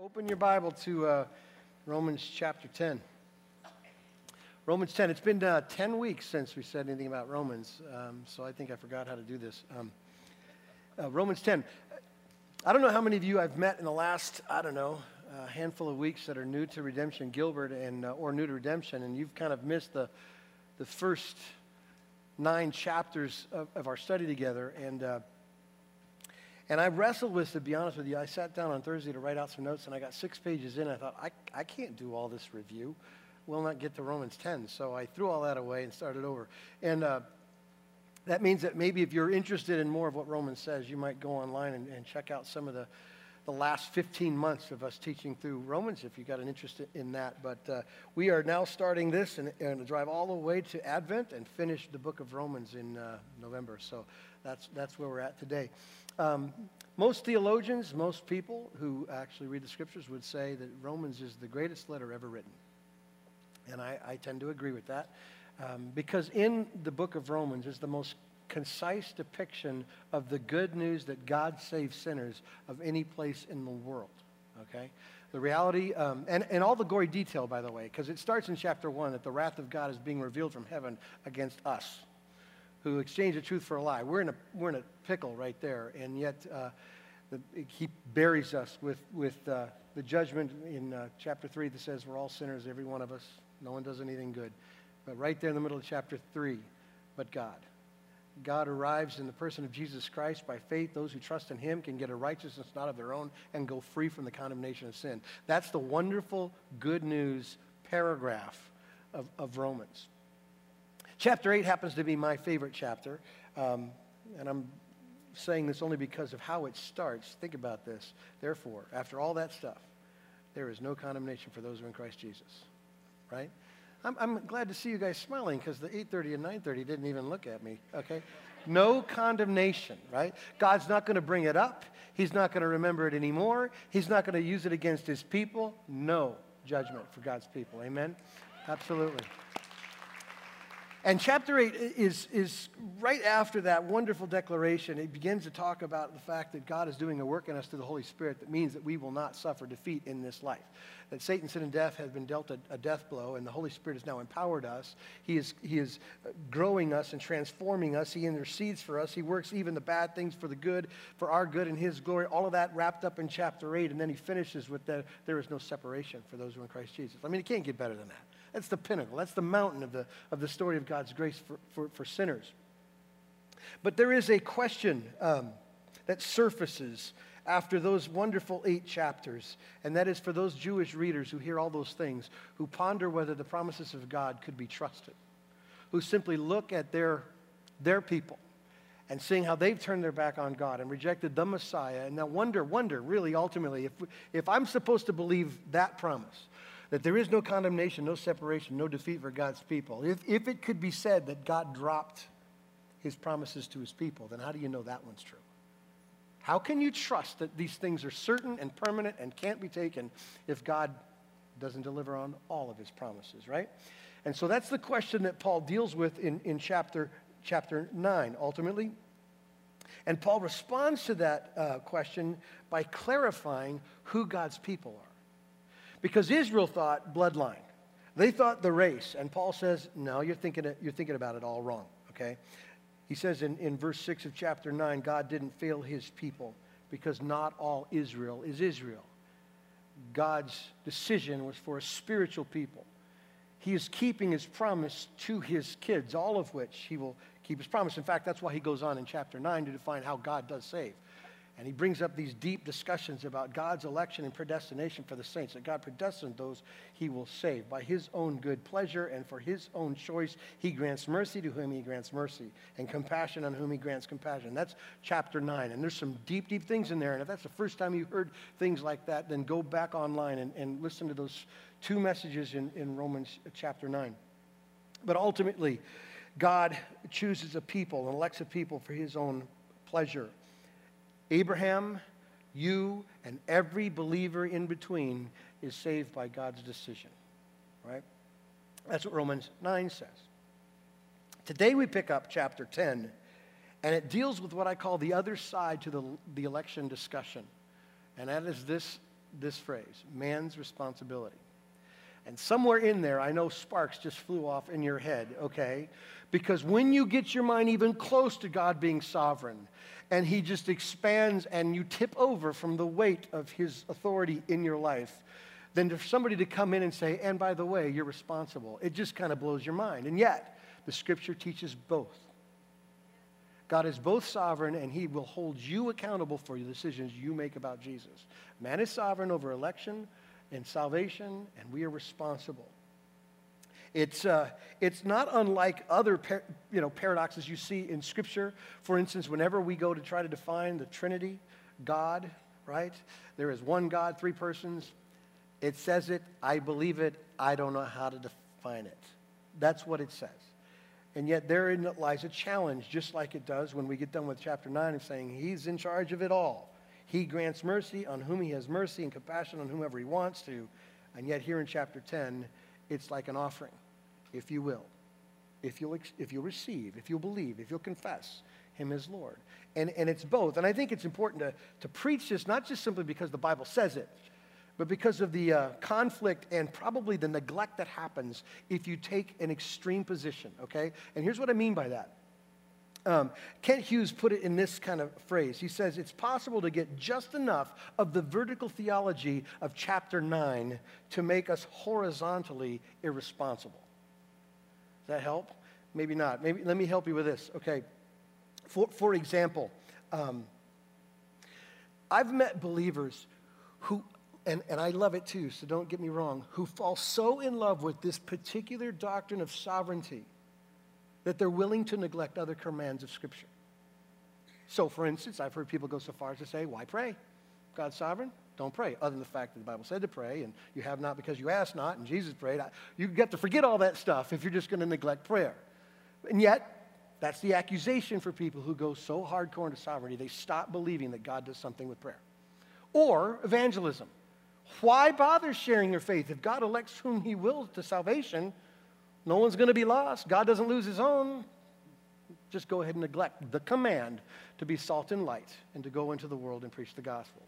Open your Bible to uh, Romans chapter 10. Romans 10. It's been uh, 10 weeks since we said anything about Romans, um, so I think I forgot how to do this. Um, uh, Romans 10. I don't know how many of you I've met in the last, I don't know, a handful of weeks that are new to redemption, Gilbert, and, uh, or new to redemption, and you've kind of missed the, the first nine chapters of, of our study together. And uh, and I wrestled with, to be honest with you, I sat down on Thursday to write out some notes, and I got six pages in. I thought, I, I can't do all this review. We'll not get to Romans 10. So I threw all that away and started over. And uh, that means that maybe if you're interested in more of what Romans says, you might go online and, and check out some of the, the last 15 months of us teaching through Romans if you've got an interest in that. But uh, we are now starting this and, and drive all the way to Advent and finish the book of Romans in uh, November. So that's, that's where we're at today. Um, most theologians, most people who actually read the scriptures would say that Romans is the greatest letter ever written. And I, I tend to agree with that. Um, because in the book of Romans is the most concise depiction of the good news that God saves sinners of any place in the world. Okay? The reality, um, and, and all the gory detail, by the way, because it starts in chapter 1 that the wrath of God is being revealed from heaven against us who exchange the truth for a lie. We're in a, we're in a pickle right there, and yet uh, the, he buries us with, with uh, the judgment in uh, chapter 3 that says we're all sinners, every one of us. No one does anything good. But right there in the middle of chapter 3, but God. God arrives in the person of Jesus Christ by faith. Those who trust in him can get a righteousness not of their own and go free from the condemnation of sin. That's the wonderful good news paragraph of, of Romans. Chapter 8 happens to be my favorite chapter, um, and I'm saying this only because of how it starts. Think about this. Therefore, after all that stuff, there is no condemnation for those who are in Christ Jesus. Right? I'm, I'm glad to see you guys smiling because the 8.30 and 9.30 didn't even look at me, okay? No condemnation, right? God's not going to bring it up. He's not going to remember it anymore. He's not going to use it against his people. No judgment for God's people. Amen? Absolutely. And chapter 8 is, is right after that wonderful declaration. It begins to talk about the fact that God is doing a work in us through the Holy Spirit that means that we will not suffer defeat in this life. That Satan, sin, and death have been dealt a, a death blow, and the Holy Spirit has now empowered us. He is, he is growing us and transforming us. He intercedes for us. He works even the bad things for the good, for our good and His glory. All of that wrapped up in chapter 8. And then he finishes with the, there is no separation for those who are in Christ Jesus. I mean, it can't get better than that. That's the pinnacle. That's the mountain of the, of the story of God's grace for, for, for sinners. But there is a question um, that surfaces after those wonderful eight chapters, and that is for those Jewish readers who hear all those things, who ponder whether the promises of God could be trusted, who simply look at their, their people and seeing how they've turned their back on God and rejected the Messiah, and now wonder, wonder, really, ultimately, if, if I'm supposed to believe that promise, that there is no condemnation, no separation, no defeat for God's people. If, if it could be said that God dropped his promises to his people, then how do you know that one's true? How can you trust that these things are certain and permanent and can't be taken if God doesn't deliver on all of his promises, right? And so that's the question that Paul deals with in, in chapter, chapter 9, ultimately. And Paul responds to that uh, question by clarifying who God's people are. Because Israel thought bloodline. They thought the race. And Paul says, no, you're thinking, it, you're thinking about it all wrong, okay? He says in, in verse 6 of chapter 9, God didn't fail his people because not all Israel is Israel. God's decision was for a spiritual people. He is keeping his promise to his kids, all of which he will keep his promise. In fact, that's why he goes on in chapter 9 to define how God does save. And he brings up these deep discussions about God's election and predestination for the saints, that God predestined those he will save. By his own good pleasure and for his own choice, he grants mercy to whom he grants mercy, and compassion on whom he grants compassion. That's chapter 9. And there's some deep, deep things in there. And if that's the first time you heard things like that, then go back online and, and listen to those two messages in, in Romans chapter 9. But ultimately, God chooses a people and elects a people for his own pleasure. Abraham, you, and every believer in between is saved by God's decision. Right? That's what Romans 9 says. Today we pick up chapter 10, and it deals with what I call the other side to the, the election discussion. And that is this this phrase man's responsibility. And somewhere in there, I know sparks just flew off in your head, okay? Because when you get your mind even close to God being sovereign, and He just expands and you tip over from the weight of His authority in your life, then for somebody to come in and say, and by the way, you're responsible, it just kind of blows your mind. And yet, the scripture teaches both. God is both sovereign and he will hold you accountable for the decisions you make about Jesus. Man is sovereign over election and salvation, and we are responsible. It's, uh, it's not unlike other par- you know, paradoxes you see in Scripture. For instance, whenever we go to try to define the Trinity, God, right? There is one God, three persons. It says it, I believe it, I don't know how to define it. That's what it says. And yet therein lies a challenge, just like it does when we get done with chapter 9 of saying he's in charge of it all. He grants mercy on whom he has mercy and compassion on whomever he wants to. And yet here in chapter 10, it's like an offering, if you will. If you'll, if you'll receive, if you'll believe, if you'll confess him as Lord. And, and it's both. And I think it's important to, to preach this not just simply because the Bible says it, but because of the uh, conflict and probably the neglect that happens if you take an extreme position, okay? And here's what I mean by that. Um, Kent Hughes put it in this kind of phrase. He says, It's possible to get just enough of the vertical theology of chapter 9 to make us horizontally irresponsible. Does that help? Maybe not. Maybe, let me help you with this. Okay. For, for example, um, I've met believers who and, and I love it too, so don't get me wrong, who fall so in love with this particular doctrine of sovereignty that they're willing to neglect other commands of Scripture. So, for instance, I've heard people go so far as to say, why pray? God's sovereign? Don't pray, other than the fact that the Bible said to pray, and you have not because you ask not, and Jesus prayed. You get to forget all that stuff if you're just going to neglect prayer. And yet, that's the accusation for people who go so hardcore into sovereignty, they stop believing that God does something with prayer. Or evangelism. Why bother sharing your faith? If God elects whom he wills to salvation, no one's going to be lost. God doesn't lose his own. Just go ahead and neglect the command to be salt and light and to go into the world and preach the gospel.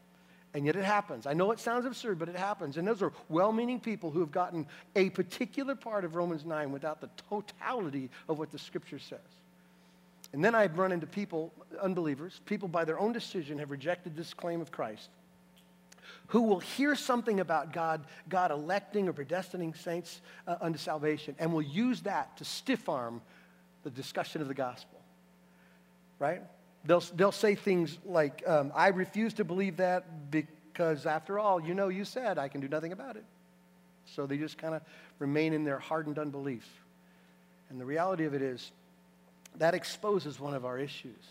And yet it happens. I know it sounds absurd, but it happens. And those are well meaning people who have gotten a particular part of Romans 9 without the totality of what the scripture says. And then I've run into people, unbelievers, people by their own decision have rejected this claim of Christ who will hear something about God, God electing or predestining saints uh, unto salvation, and will use that to stiff arm the discussion of the gospel. Right? They'll, they'll say things like, um, I refuse to believe that because, after all, you know, you said I can do nothing about it. So they just kind of remain in their hardened unbelief. And the reality of it is, that exposes one of our issues.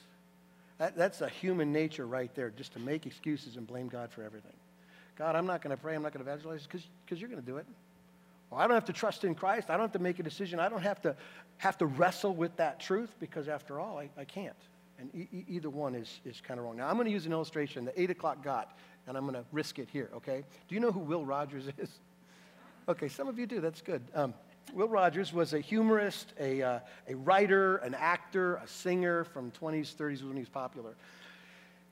That, that's a human nature right there, just to make excuses and blame God for everything. God, I'm not going to pray, I'm not going to evangelize because you're going to do it. Or I don't have to trust in Christ. I don't have to make a decision. I don't have to have to wrestle with that truth because, after all, I, I can't. And e- either one is, is kind of wrong. Now, I'm going to use an illustration the 8 o'clock got, and I'm going to risk it here, okay? Do you know who Will Rogers is? Okay, some of you do. That's good. Um, Will Rogers was a humorist, a, uh, a writer, an actor, a singer from 20s, 30s when he was popular.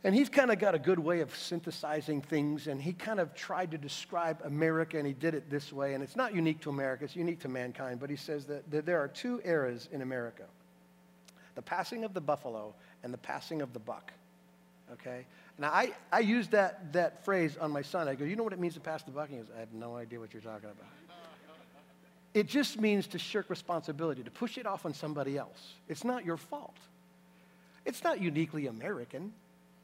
And he's kind of got a good way of synthesizing things, and he kind of tried to describe America, and he did it this way. And it's not unique to America, it's unique to mankind, but he says that, that there are two eras in America the passing of the buffalo and the passing of the buck. Okay? Now, I, I use that, that phrase on my son. I go, You know what it means to pass the buck? He goes, I have no idea what you're talking about. It just means to shirk responsibility, to push it off on somebody else. It's not your fault. It's not uniquely American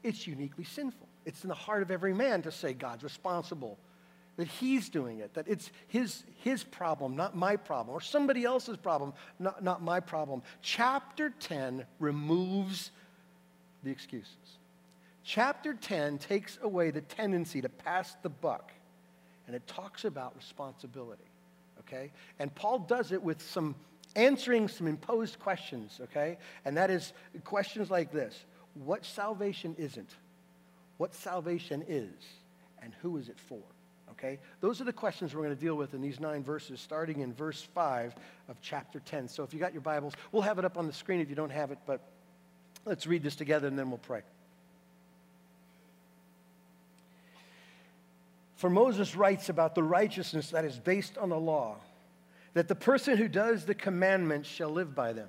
it's uniquely sinful. It's in the heart of every man to say God's responsible, that he's doing it, that it's his, his problem, not my problem, or somebody else's problem, not, not my problem. Chapter 10 removes the excuses. Chapter 10 takes away the tendency to pass the buck, and it talks about responsibility, okay? And Paul does it with some answering some imposed questions, okay? And that is questions like this what salvation isn't, what salvation is, and who is it for. Okay? Those are the questions we're going to deal with in these nine verses, starting in verse 5 of chapter 10. So if you got your Bibles, we'll have it up on the screen if you don't have it, but let's read this together and then we'll pray. For Moses writes about the righteousness that is based on the law, that the person who does the commandments shall live by them.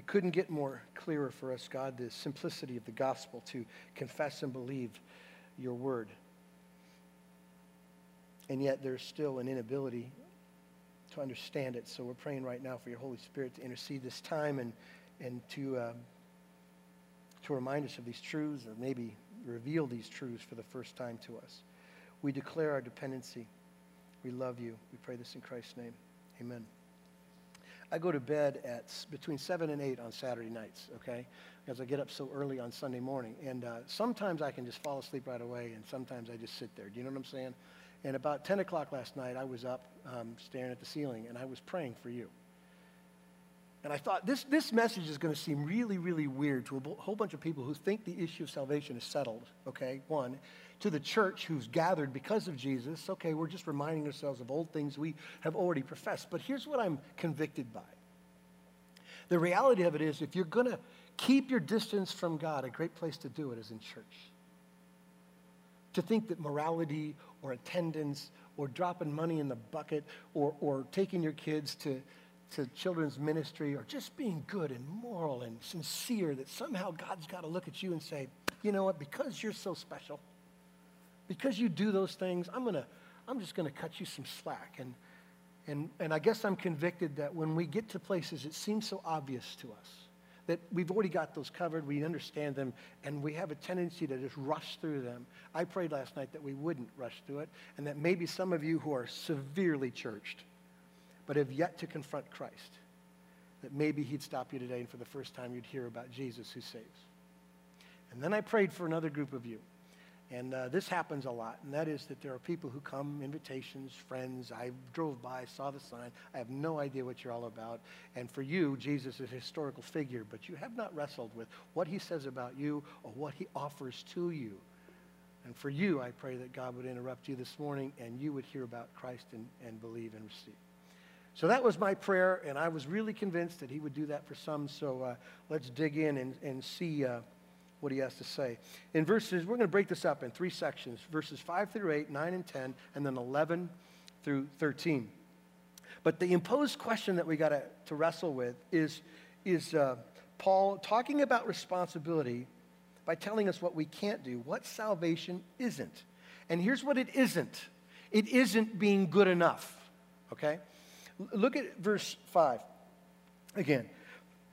It couldn't get more clearer for us, God, the simplicity of the gospel to confess and believe your word. And yet there's still an inability to understand it. So we're praying right now for your Holy Spirit to intercede this time and, and to, um, to remind us of these truths or maybe reveal these truths for the first time to us. We declare our dependency. We love you. We pray this in Christ's name. Amen. I go to bed at between 7 and 8 on Saturday nights, okay? Because I get up so early on Sunday morning. And uh, sometimes I can just fall asleep right away, and sometimes I just sit there. Do you know what I'm saying? And about 10 o'clock last night, I was up um, staring at the ceiling, and I was praying for you. And I thought this, this message is going to seem really, really weird to a whole bunch of people who think the issue of salvation is settled, okay? One to the church who's gathered because of Jesus, okay, we're just reminding ourselves of old things we have already professed. But here's what I'm convicted by. The reality of it is, if you're going to keep your distance from God, a great place to do it is in church. To think that morality or attendance or dropping money in the bucket or, or taking your kids to, to children's ministry or just being good and moral and sincere, that somehow God's got to look at you and say, you know what, because you're so special, because you do those things, I'm, gonna, I'm just going to cut you some slack. And, and, and I guess I'm convicted that when we get to places, it seems so obvious to us that we've already got those covered, we understand them, and we have a tendency to just rush through them. I prayed last night that we wouldn't rush through it, and that maybe some of you who are severely churched, but have yet to confront Christ, that maybe he'd stop you today, and for the first time you'd hear about Jesus who saves. And then I prayed for another group of you and uh, this happens a lot, and that is that there are people who come, invitations, friends. I drove by, saw the sign. I have no idea what you're all about. And for you, Jesus is a historical figure, but you have not wrestled with what he says about you or what he offers to you. And for you, I pray that God would interrupt you this morning and you would hear about Christ and, and believe and receive. So that was my prayer, and I was really convinced that he would do that for some. So uh, let's dig in and, and see. Uh, what he has to say. In verses, we're going to break this up in three sections verses 5 through 8, 9 and 10, and then 11 through 13. But the imposed question that we got to, to wrestle with is, is uh, Paul talking about responsibility by telling us what we can't do, what salvation isn't. And here's what it isn't it isn't being good enough. Okay? Look at verse 5 again.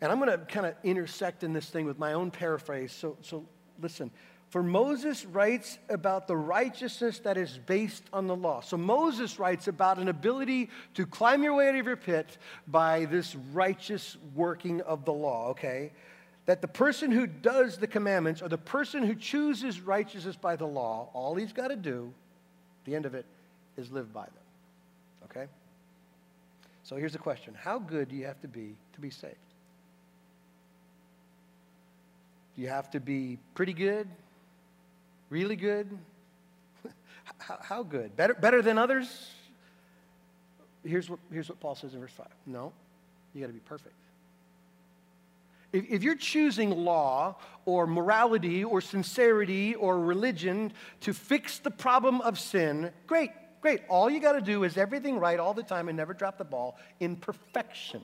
And I'm going to kind of intersect in this thing with my own paraphrase. So, so listen. For Moses writes about the righteousness that is based on the law. So Moses writes about an ability to climb your way out of your pit by this righteous working of the law, okay? That the person who does the commandments or the person who chooses righteousness by the law, all he's got to do, the end of it, is live by them, okay? So here's the question How good do you have to be to be saved? You have to be pretty good? Really good? how, how, good? Better, better than others? Here's what, here's what Paul says in verse 5. No, you got to be perfect. If, if you're choosing law or morality or sincerity or religion to fix the problem of sin, great, great. All you got to do is everything right all the time and never drop the ball in perfection.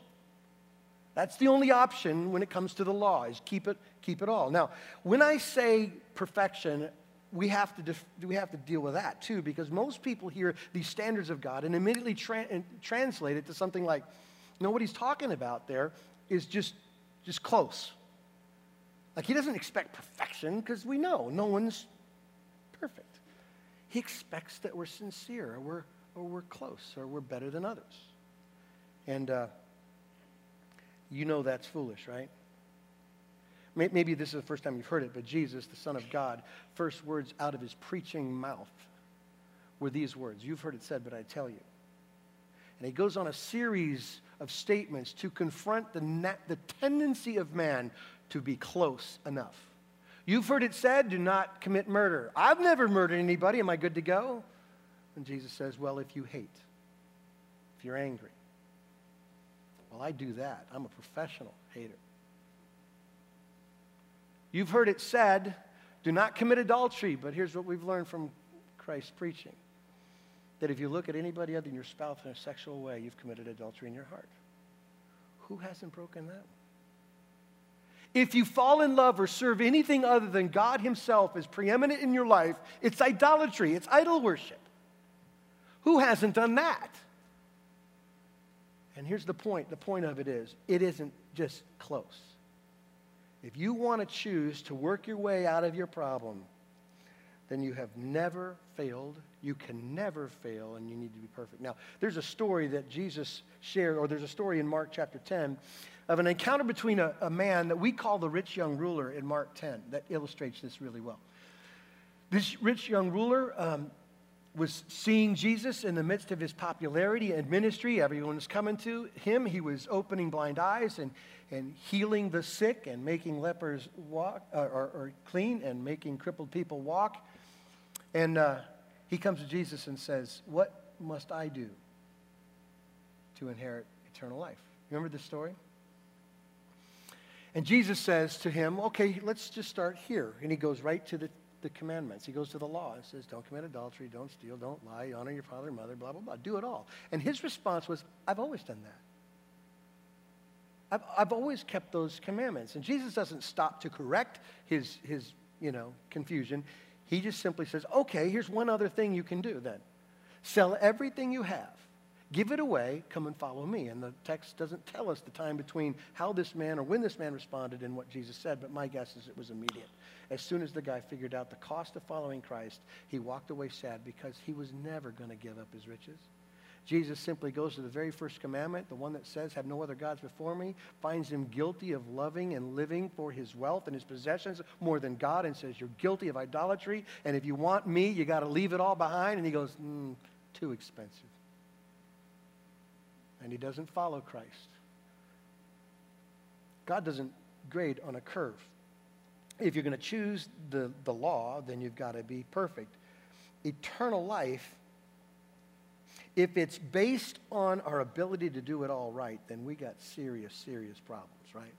That's the only option when it comes to the law is keep it, keep it all. Now, when I say perfection, we have to, def- we have to deal with that too, because most people hear these standards of God and immediately tra- and translate it to something like, No, what he's talking about there is just, just close. Like he doesn't expect perfection because we know no one's perfect. He expects that we're sincere or we're, or we're close or we're better than others. And uh, you know that's foolish, right? Maybe this is the first time you've heard it, but Jesus, the Son of God, first words out of his preaching mouth were these words. You've heard it said, but I tell you. And he goes on a series of statements to confront the, na- the tendency of man to be close enough. You've heard it said, do not commit murder. I've never murdered anybody. Am I good to go? And Jesus says, well, if you hate, if you're angry, well, I do that. I'm a professional hater. You've heard it said, do not commit adultery, but here's what we've learned from Christ's preaching that if you look at anybody other than your spouse in a sexual way, you've committed adultery in your heart. Who hasn't broken that? If you fall in love or serve anything other than God Himself as preeminent in your life, it's idolatry, it's idol worship. Who hasn't done that? And here's the point the point of it is it isn't just close. If you want to choose to work your way out of your problem, then you have never failed. You can never fail, and you need to be perfect. Now, there's a story that Jesus shared, or there's a story in Mark chapter 10 of an encounter between a, a man that we call the rich young ruler in Mark 10 that illustrates this really well. This rich young ruler um, was seeing Jesus in the midst of his popularity and ministry. Everyone was coming to him. He was opening blind eyes and, and healing the sick and making lepers walk uh, or, or, clean and making crippled people walk. And uh, he comes to Jesus and says, What must I do to inherit eternal life? Remember the story? And Jesus says to him, Okay, let's just start here. And he goes right to the the commandments. He goes to the law and says, Don't commit adultery, don't steal, don't lie, honor your father and mother, blah, blah, blah. Do it all. And his response was, I've always done that. I've, I've always kept those commandments. And Jesus doesn't stop to correct his, his you know, confusion. He just simply says, Okay, here's one other thing you can do then. Sell everything you have Give it away, come and follow me. And the text doesn't tell us the time between how this man or when this man responded and what Jesus said, but my guess is it was immediate. As soon as the guy figured out the cost of following Christ, he walked away sad because he was never going to give up his riches. Jesus simply goes to the very first commandment, the one that says, Have no other gods before me, finds him guilty of loving and living for his wealth and his possessions more than God, and says, You're guilty of idolatry, and if you want me, you got to leave it all behind. And he goes, mm, Too expensive and he doesn't follow Christ. God doesn't grade on a curve. If you're going to choose the, the law, then you've got to be perfect. Eternal life, if it's based on our ability to do it all right, then we got serious, serious problems, right?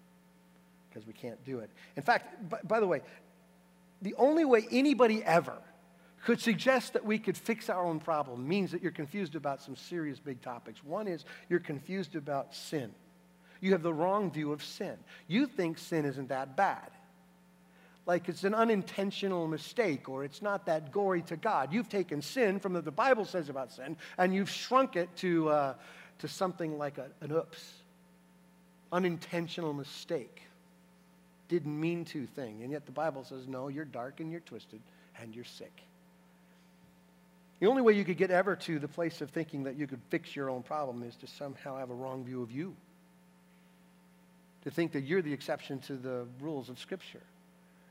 Because we can't do it. In fact, by, by the way, the only way anybody ever could suggest that we could fix our own problem means that you're confused about some serious big topics. One is you're confused about sin. You have the wrong view of sin. You think sin isn't that bad. Like it's an unintentional mistake or it's not that gory to God. You've taken sin from what the Bible says about sin and you've shrunk it to, uh, to something like a, an oops, unintentional mistake. Didn't mean to thing. And yet the Bible says, no, you're dark and you're twisted and you're sick. The only way you could get ever to the place of thinking that you could fix your own problem is to somehow have a wrong view of you. To think that you're the exception to the rules of Scripture.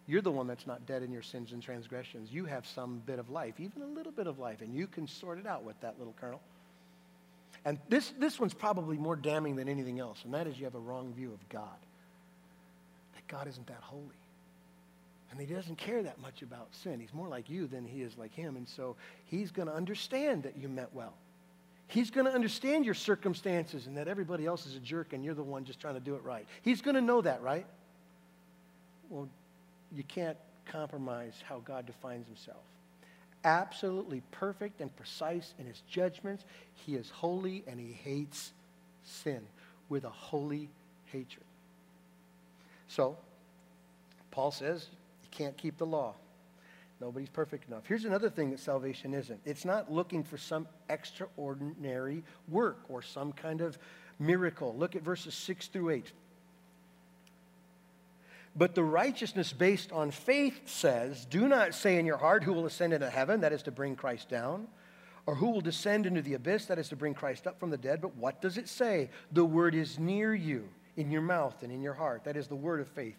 You're the one that's not dead in your sins and transgressions. You have some bit of life, even a little bit of life, and you can sort it out with that little kernel. And this, this one's probably more damning than anything else, and that is you have a wrong view of God. That God isn't that holy. And he doesn't care that much about sin. He's more like you than he is like him. And so he's going to understand that you meant well. He's going to understand your circumstances and that everybody else is a jerk and you're the one just trying to do it right. He's going to know that, right? Well, you can't compromise how God defines himself. Absolutely perfect and precise in his judgments. He is holy and he hates sin with a holy hatred. So, Paul says, you can't keep the law. Nobody's perfect enough. Here's another thing that salvation isn't it's not looking for some extraordinary work or some kind of miracle. Look at verses 6 through 8. But the righteousness based on faith says, Do not say in your heart, Who will ascend into heaven? That is to bring Christ down. Or who will descend into the abyss? That is to bring Christ up from the dead. But what does it say? The word is near you, in your mouth and in your heart. That is the word of faith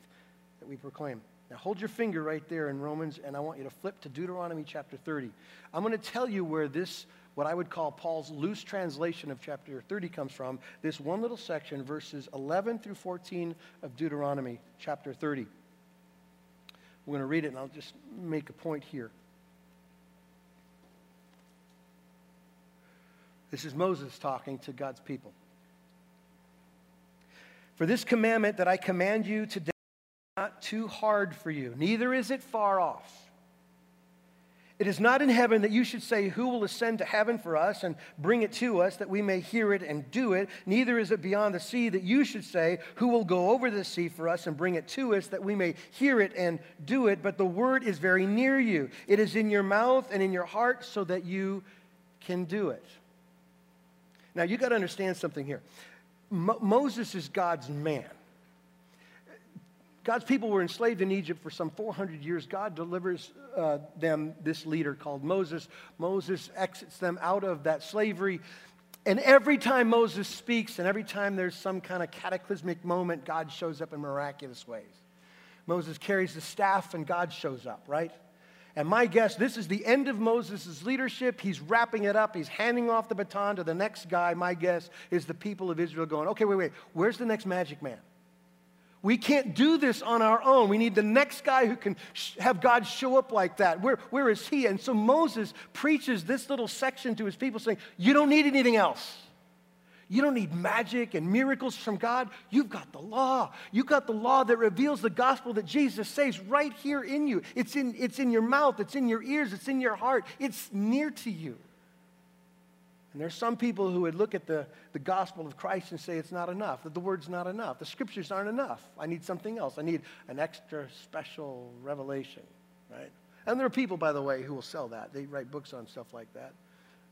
that we proclaim. Now hold your finger right there in Romans, and I want you to flip to Deuteronomy chapter 30. I'm going to tell you where this what I would call Paul's loose translation of chapter 30 comes from, this one little section, verses 11 through 14 of Deuteronomy chapter 30. We're going to read it, and I'll just make a point here. This is Moses talking to God's people. For this commandment that I command you today is not too hard for you, neither is it far off. It is not in heaven that you should say, Who will ascend to heaven for us and bring it to us that we may hear it and do it? Neither is it beyond the sea that you should say, Who will go over the sea for us and bring it to us that we may hear it and do it? But the word is very near you. It is in your mouth and in your heart so that you can do it. Now, you got to understand something here. Mo- Moses is God's man. God's people were enslaved in Egypt for some 400 years. God delivers uh, them this leader called Moses. Moses exits them out of that slavery. And every time Moses speaks, and every time there's some kind of cataclysmic moment, God shows up in miraculous ways. Moses carries the staff, and God shows up, right? And my guess, this is the end of Moses' leadership. He's wrapping it up. He's handing off the baton to the next guy. My guess is the people of Israel going, okay, wait, wait, where's the next magic man? We can't do this on our own. We need the next guy who can sh- have God show up like that. Where, where is he? And so Moses preaches this little section to his people saying, You don't need anything else. You don't need magic and miracles from God. You've got the law. You've got the law that reveals the gospel that Jesus saves right here in you. It's in, it's in your mouth, it's in your ears, it's in your heart, it's near to you. And there's some people who would look at the, the gospel of Christ and say it's not enough, that the word's not enough, the scriptures aren't enough. I need something else. I need an extra special revelation, right? And there are people, by the way, who will sell that. They write books on stuff like that,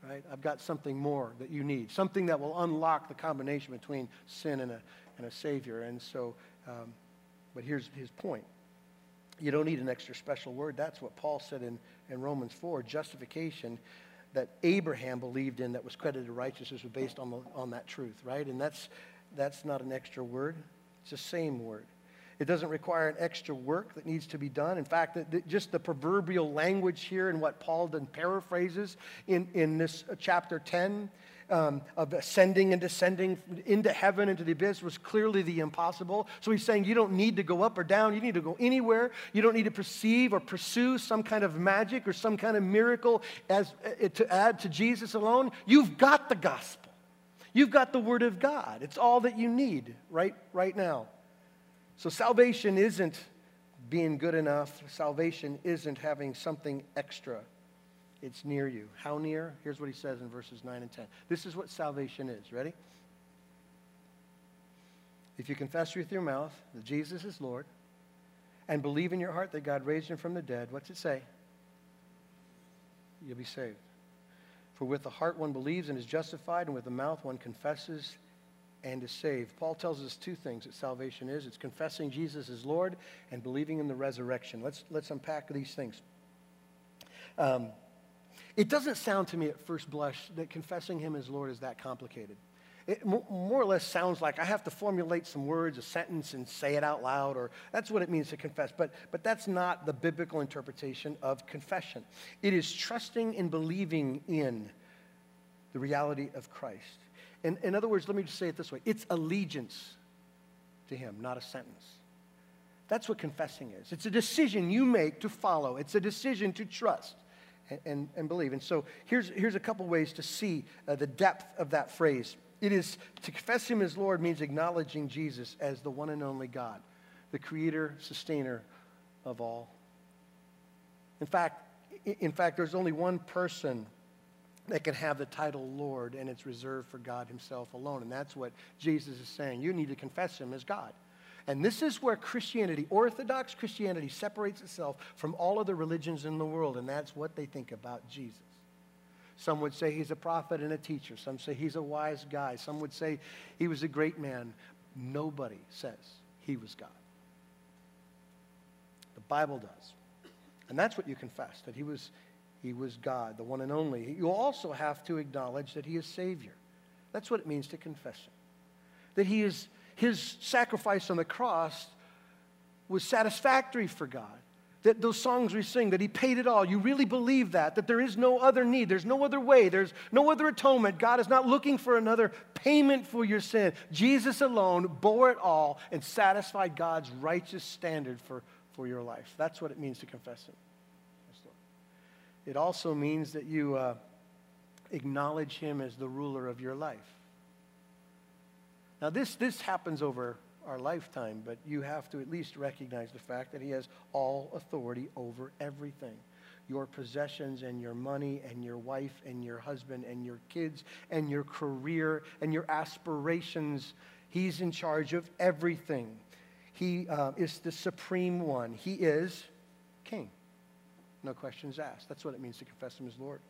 right? I've got something more that you need, something that will unlock the combination between sin and a, and a Savior. And so, um, but here's his point. You don't need an extra special word. That's what Paul said in, in Romans 4. Justification that Abraham believed in that was credited righteousness was based on, the, on that truth, right? And that's, that's not an extra word, it's the same word. It doesn't require an extra work that needs to be done. In fact, the, the, just the proverbial language here and what Paul then paraphrases in, in this uh, chapter 10 um, of ascending and descending into heaven, into the abyss, was clearly the impossible. So he's saying you don't need to go up or down. You need to go anywhere. You don't need to perceive or pursue some kind of magic or some kind of miracle as, uh, to add to Jesus alone. You've got the gospel. You've got the word of God. It's all that you need right, right now. So salvation isn't being good enough. Salvation isn't having something extra it's near you. How near? Here's what he says in verses 9 and 10. This is what salvation is. Ready? If you confess with your mouth that Jesus is Lord and believe in your heart that God raised him from the dead, what's it say? You'll be saved. For with the heart one believes and is justified, and with the mouth one confesses and is saved. Paul tells us two things that salvation is it's confessing Jesus is Lord and believing in the resurrection. Let's, let's unpack these things. Um, it doesn't sound to me at first blush that confessing him as Lord is that complicated. It more or less sounds like I have to formulate some words, a sentence, and say it out loud, or that's what it means to confess. But, but that's not the biblical interpretation of confession. It is trusting and believing in the reality of Christ. In, in other words, let me just say it this way it's allegiance to Him, not a sentence. That's what confessing is. It's a decision you make to follow, it's a decision to trust and, and believe. And so here's, here's a couple ways to see uh, the depth of that phrase. It is to confess him as Lord means acknowledging Jesus as the one and only God, the creator, sustainer of all. In fact, in fact, there's only one person that can have the title Lord, and it's reserved for God Himself alone. And that's what Jesus is saying. You need to confess Him as God. And this is where Christianity, Orthodox Christianity, separates itself from all other religions in the world, and that's what they think about Jesus. Some would say he's a prophet and a teacher. Some say he's a wise guy. Some would say he was a great man. Nobody says he was God. The Bible does. And that's what you confess, that he was, he was God, the one and only. You also have to acknowledge that he is Savior. That's what it means to confess him. That he is, his sacrifice on the cross was satisfactory for God. That those songs we sing, that he paid it all. You really believe that, that there is no other need, there's no other way, there's no other atonement. God is not looking for another payment for your sin. Jesus alone bore it all and satisfied God's righteous standard for, for your life. That's what it means to confess him. It also means that you uh, acknowledge him as the ruler of your life. Now, this, this happens over our lifetime, but you have to at least recognize the fact that he has all authority over everything your possessions and your money and your wife and your husband and your kids and your career and your aspirations. He's in charge of everything. He uh, is the supreme one. He is king. No questions asked. That's what it means to confess him as Lord.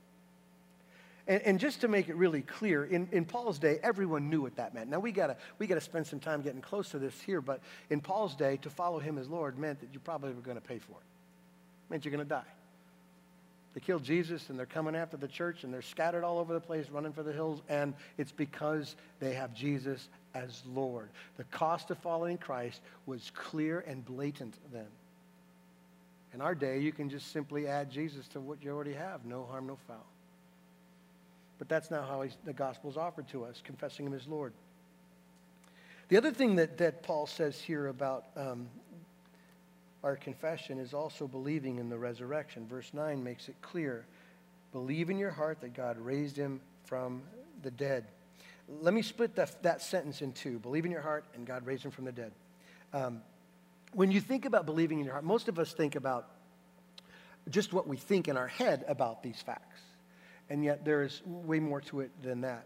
And, and, just to make it really clear, in, in Paul's day, everyone knew what that meant. Now, we got we got to spend some time getting close to this here, but in Paul's day, to follow him as Lord meant that you probably were going to pay for it. it meant you're going to die. They killed Jesus, and they're coming after the church, and they're scattered all over the place, running for the hills, and it's because they have Jesus as Lord. The cost of following Christ was clear and blatant then. In our day, you can just simply add Jesus to what you already have no harm, no foul. But that's not how the gospel is offered to us, confessing him as Lord. The other thing that, that Paul says here about um, our confession is also believing in the resurrection. Verse 9 makes it clear believe in your heart that God raised him from the dead. Let me split that, that sentence in two believe in your heart and God raised him from the dead. Um, when you think about believing in your heart, most of us think about just what we think in our head about these facts and yet there is way more to it than that.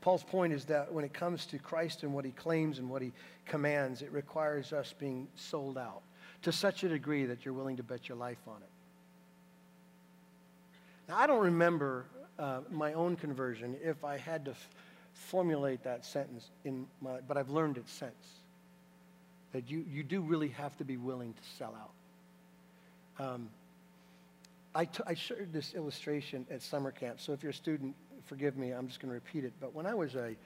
Paul's point is that when it comes to Christ and what he claims and what he commands, it requires us being sold out to such a degree that you're willing to bet your life on it. Now, I don't remember uh, my own conversion if I had to f- formulate that sentence in my, but I've learned it since. That you, you do really have to be willing to sell out. Um, I, shared this illustration at summer camp, so if you're a student, forgive me, I'm just going to repeat it. But when I was a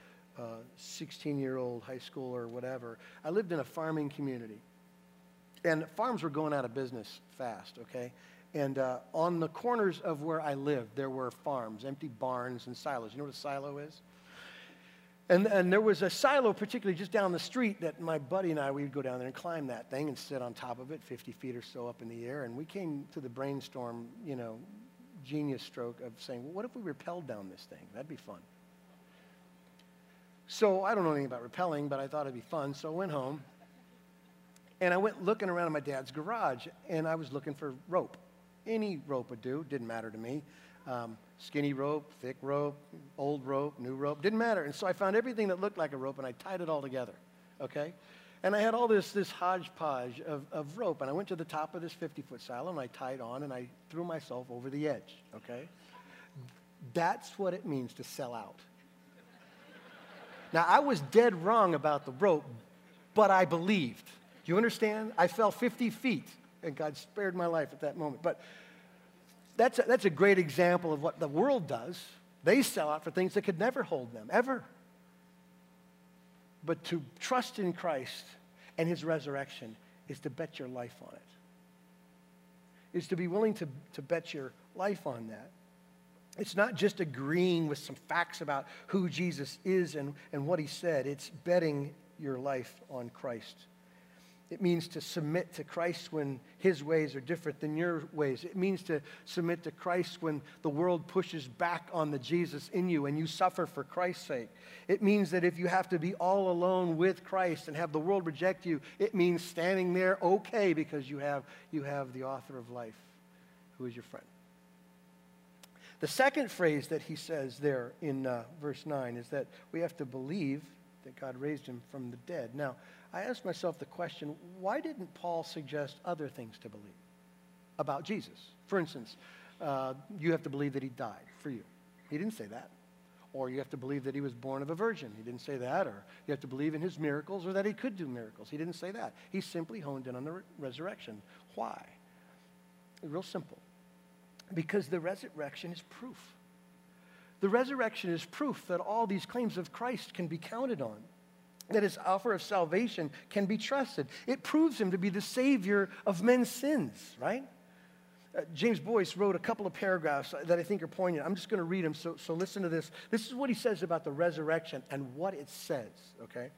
16 uh, year old high school or whatever, I lived in a farming community. And farms were going out of business fast, okay? And uh, on the corners of where I lived, there were farms, empty barns and silos. You know what a silo is? And, and there was a silo, particularly just down the street, that my buddy and I, we would go down there and climb that thing and sit on top of it, 50 feet or so up in the air. And we came to the brainstorm, you know, genius stroke of saying, well, what if we rappelled down this thing? That'd be fun. So I don't know anything about rappelling, but I thought it'd be fun. So I went home and I went looking around in my dad's garage and I was looking for rope. Any rope would do, didn't matter to me. Um, skinny rope, thick rope, old rope, new rope, didn't matter. And so I found everything that looked like a rope and I tied it all together, okay? And I had all this, this hodgepodge of, of rope, and I went to the top of this 50 foot silo and I tied on and I threw myself over the edge, okay? That's what it means to sell out. Now, I was dead wrong about the rope, but I believed. Do you understand? I fell 50 feet, and God spared my life at that moment. But that's a, that's a great example of what the world does. They sell out for things that could never hold them, ever. But to trust in Christ and his resurrection is to bet your life on it, is to be willing to, to bet your life on that. It's not just agreeing with some facts about who Jesus is and, and what he said, it's betting your life on Christ. It means to submit to Christ when his ways are different than your ways. It means to submit to Christ when the world pushes back on the Jesus in you and you suffer for Christ's sake. It means that if you have to be all alone with Christ and have the world reject you, it means standing there okay because you have, you have the author of life who is your friend. The second phrase that he says there in uh, verse 9 is that we have to believe that God raised him from the dead. Now, I asked myself the question why didn't Paul suggest other things to believe about Jesus? For instance, uh, you have to believe that he died for you. He didn't say that. Or you have to believe that he was born of a virgin. He didn't say that. Or you have to believe in his miracles or that he could do miracles. He didn't say that. He simply honed in on the re- resurrection. Why? Real simple. Because the resurrection is proof. The resurrection is proof that all these claims of Christ can be counted on, that his offer of salvation can be trusted. It proves him to be the Savior of men's sins, right? Uh, James Boice wrote a couple of paragraphs that I think are poignant. I'm just going to read them, so, so listen to this. This is what he says about the resurrection and what it says, okay?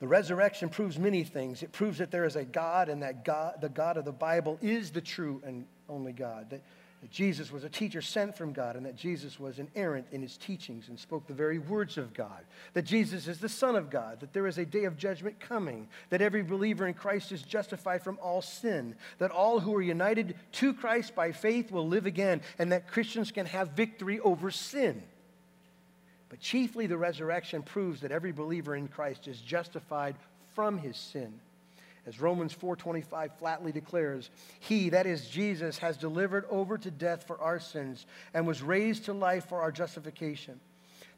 The resurrection proves many things. It proves that there is a God and that God, the God of the Bible is the true and only God. That that Jesus was a teacher sent from God and that Jesus was inerrant in his teachings and spoke the very words of God, that Jesus is the Son of God, that there is a day of judgment coming, that every believer in Christ is justified from all sin, that all who are united to Christ by faith will live again, and that Christians can have victory over sin. But chiefly, the resurrection proves that every believer in Christ is justified from his sin as Romans 4:25 flatly declares, he that is Jesus has delivered over to death for our sins and was raised to life for our justification.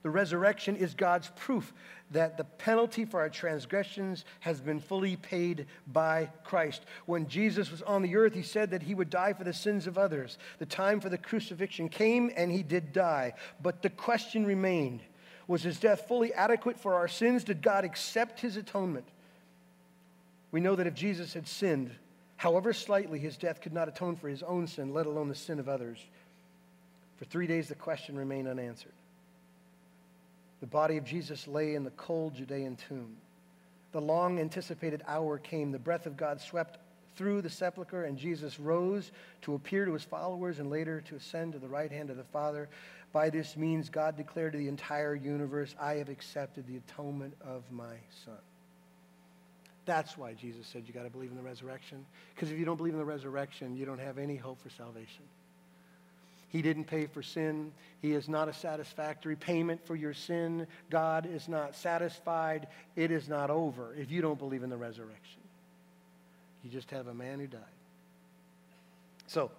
The resurrection is God's proof that the penalty for our transgressions has been fully paid by Christ. When Jesus was on the earth, he said that he would die for the sins of others. The time for the crucifixion came and he did die. But the question remained was his death fully adequate for our sins? Did God accept his atonement? We know that if Jesus had sinned, however slightly, his death could not atone for his own sin, let alone the sin of others. For three days, the question remained unanswered. The body of Jesus lay in the cold Judean tomb. The long anticipated hour came. The breath of God swept through the sepulchre, and Jesus rose to appear to his followers and later to ascend to the right hand of the Father. By this means, God declared to the entire universe, I have accepted the atonement of my Son. That's why Jesus said you got to believe in the resurrection. Because if you don't believe in the resurrection, you don't have any hope for salvation. He didn't pay for sin. He is not a satisfactory payment for your sin. God is not satisfied. It is not over if you don't believe in the resurrection. You just have a man who died. So,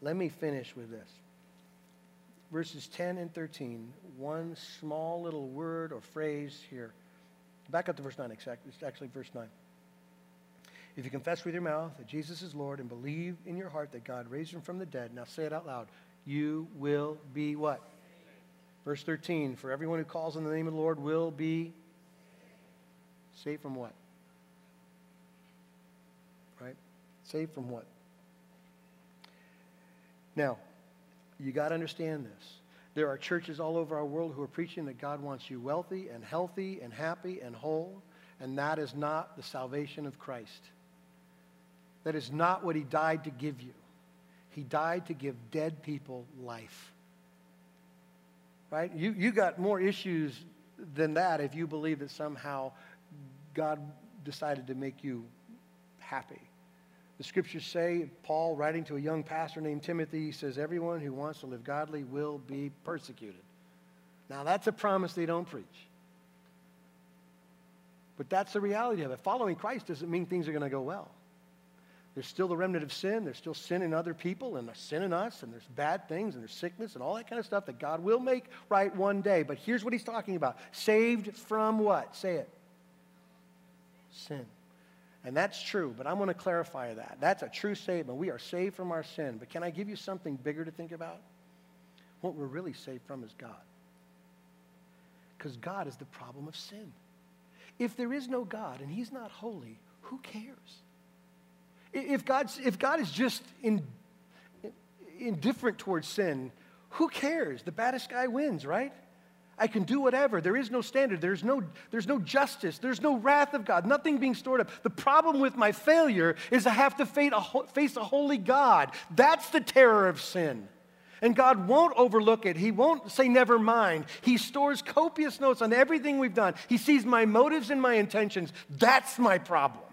let me finish with this. Verses 10 and 13, one small little word or phrase here Back up to verse 9, exactly. It's actually verse 9. If you confess with your mouth that Jesus is Lord and believe in your heart that God raised him from the dead, now say it out loud, you will be what? Verse 13, for everyone who calls on the name of the Lord will be saved from what? Right? Saved from what? Now, you got to understand this. There are churches all over our world who are preaching that God wants you wealthy and healthy and happy and whole, and that is not the salvation of Christ. That is not what he died to give you. He died to give dead people life. Right? You, you got more issues than that if you believe that somehow God decided to make you happy. The scriptures say, Paul, writing to a young pastor named Timothy, says, Everyone who wants to live godly will be persecuted. Now, that's a promise they don't preach. But that's the reality of it. Following Christ doesn't mean things are going to go well. There's still the remnant of sin. There's still sin in other people, and there's sin in us, and there's bad things, and there's sickness, and all that kind of stuff that God will make right one day. But here's what he's talking about saved from what? Say it. Sin. And that's true, but I'm going to clarify that. That's a true statement. We are saved from our sin. But can I give you something bigger to think about? What we're really saved from is God. Because God is the problem of sin. If there is no God and He's not holy, who cares? If, God's, if God is just in, indifferent towards sin, who cares? The baddest guy wins, right? I can do whatever. There is no standard. There's no, there's no justice. There's no wrath of God. Nothing being stored up. The problem with my failure is I have to face a, holy God. That's the terror of sin. And God won't overlook it. He won't say, never mind. He stores copious notes on everything we've done. He sees my motives and my intentions. That's my problem.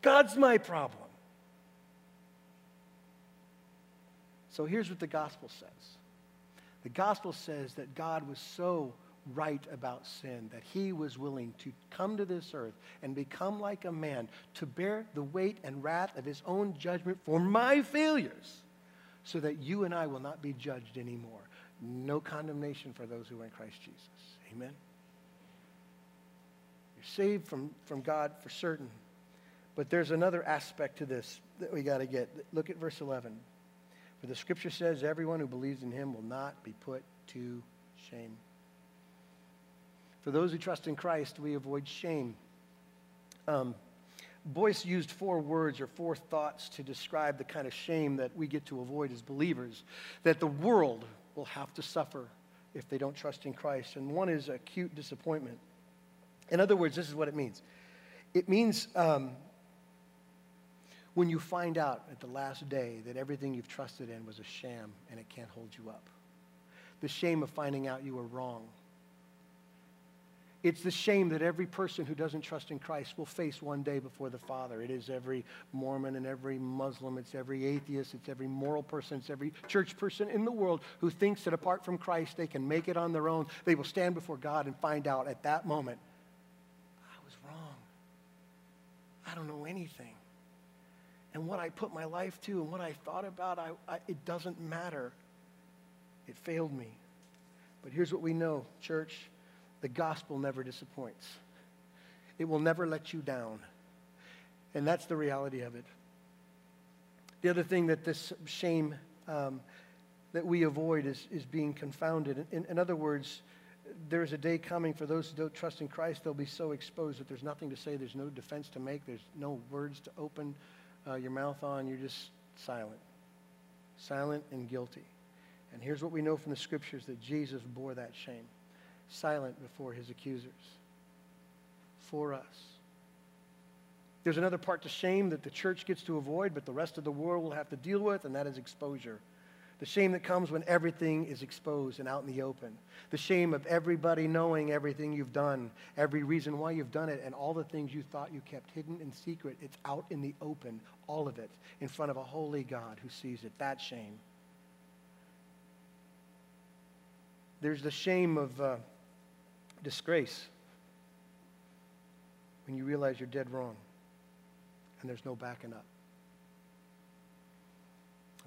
God's my problem. So here's what the gospel says the gospel says that God was so right about sin, that he was willing to come to this earth and become like a man to bear the weight and wrath of his own judgment for my failures so that you and I will not be judged anymore. No condemnation for those who are in Christ Jesus. Amen. You're saved from, from God for certain. But there's another aspect to this that we got to get. Look at verse 11. For the scripture says, everyone who believes in him will not be put to shame. For those who trust in Christ, we avoid shame. Um, Boice used four words or four thoughts to describe the kind of shame that we get to avoid as believers, that the world will have to suffer if they don't trust in Christ. And one is acute disappointment. In other words, this is what it means it means um, when you find out at the last day that everything you've trusted in was a sham and it can't hold you up. The shame of finding out you were wrong it's the shame that every person who doesn't trust in Christ will face one day before the Father. It is every Mormon and every Muslim, it's every atheist, it's every moral person, it's every church person in the world who thinks that apart from Christ they can make it on their own. They will stand before God and find out at that moment, I was wrong. I don't know anything. And what I put my life to and what I thought about, I, I, it doesn't matter. It failed me. But here's what we know, church the gospel never disappoints. It will never let you down. And that's the reality of it. The other thing that this shame um, that we avoid is, is being confounded. In, in other words, there's a day coming for those who don't trust in Christ, they'll be so exposed that there's nothing to say, there's no defense to make, there's no words to open uh, your mouth on. You're just silent. Silent and guilty. And here's what we know from the scriptures that Jesus bore that shame silent before his accusers for us. There's another part to shame that the church gets to avoid, but the rest of the world will have to deal with, and that is exposure. The shame that comes when everything is exposed and out in the open. The shame of everybody knowing everything you've done, every reason why you've done it, and all the things you thought you kept hidden in secret. It's out in the open, all of it, in front of a holy God who sees it. That shame. There's the shame of. Uh, disgrace when you realize you're dead wrong and there's no backing up.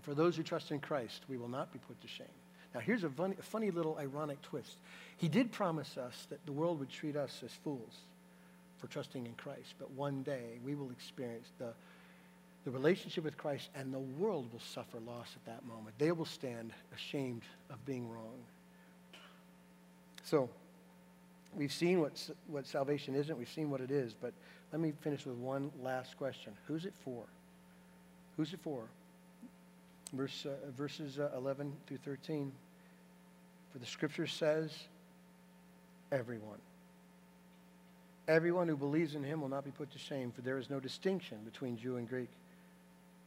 For those who trust in Christ, we will not be put to shame. Now, here's a funny, a funny little ironic twist. He did promise us that the world would treat us as fools for trusting in Christ, but one day we will experience the, the relationship with Christ, and the world will suffer loss at that moment. They will stand ashamed of being wrong. So, we've seen what, what salvation isn't, we've seen what it is, but let me finish with one last question. Who's it for? Who's it for? Verse, uh, verses uh, 11 through 13. For the scripture says, everyone. Everyone who believes in him will not be put to shame, for there is no distinction between Jew and Greek.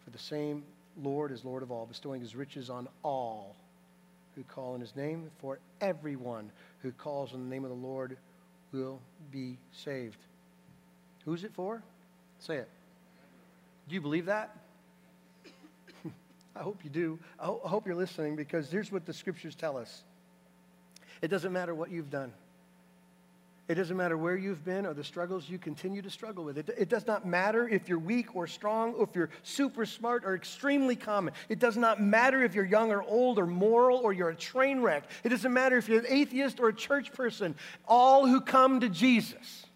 For the same Lord is Lord of all, bestowing his riches on all who call on his name, for everyone who calls on the name of the Lord will be saved. Who's it for? Say it. Do you believe that? I hope you do. I hope you're listening because here's what the scriptures tell us it doesn't matter what you've done. It doesn't matter where you've been or the struggles you continue to struggle with. It, it, does not matter if you're weak or strong, or if you're super smart or extremely common. It does not matter if you're young or old or moral or you're a train wreck. It doesn't matter if you're an atheist or a church person. All who come to Jesus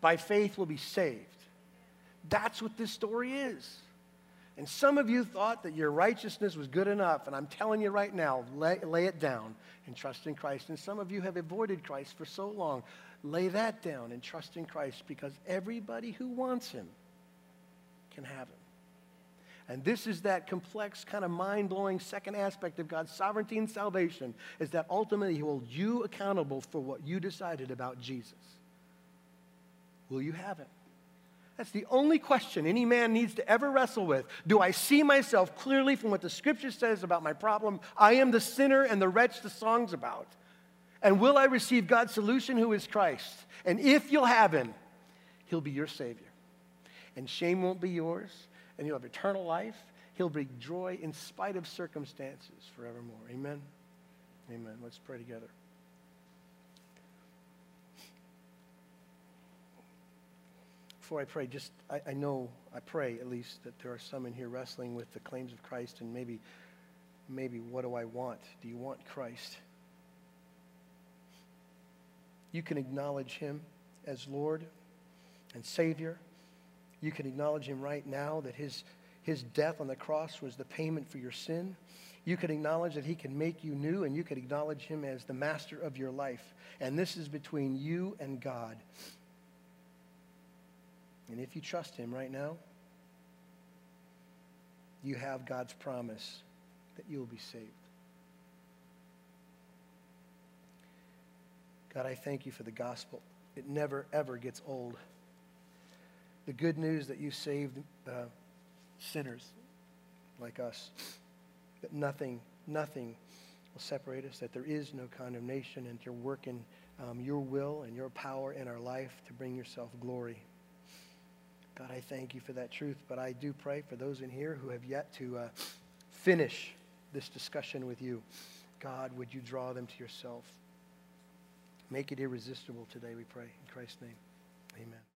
by faith will be saved. That's what this story is. And some of you thought that your righteousness was good enough, and I'm telling you right now, lay, lay it down and trust in Christ. And some of you have avoided Christ for so long lay that down and trust in Christ because everybody who wants him can have him. And this is that complex, kind of mind blowing second aspect of God's sovereignty and salvation is that ultimately He will hold you accountable for what you decided about Jesus. Will you have Him? That's the only question any man needs to ever wrestle with. Do I see myself clearly from what the scripture says about my problem? I am the sinner and the wretch the song's about. And will I receive God's solution, who is Christ? And if you'll have him, he'll be your Savior. And shame won't be yours, and you'll have eternal life. He'll bring joy in spite of circumstances forevermore. Amen? Amen. Let's pray together. Before I pray, just, I, I know, I pray at least, that there are some in here wrestling with the claims of Christ and maybe, maybe what do I want? Do you want Christ? You can acknowledge him as Lord and Savior. You can acknowledge him right now that his, his death on the cross was the payment for your sin. You can acknowledge that he can make you new, and you can acknowledge him as the master of your life. And this is between you and God. And if you trust him right now, you have God's promise that you will be saved. God, I thank you for the gospel. It never, ever gets old. The good news that you saved uh, sinners like us, that nothing, nothing will separate us, that there is no condemnation, and you're working um, your will and your power in our life to bring yourself glory. God, I thank you for that truth, but I do pray for those in here who have yet to uh, finish this discussion with you. God, would you draw them to yourself? Make it irresistible today, we pray. In Christ's name, amen.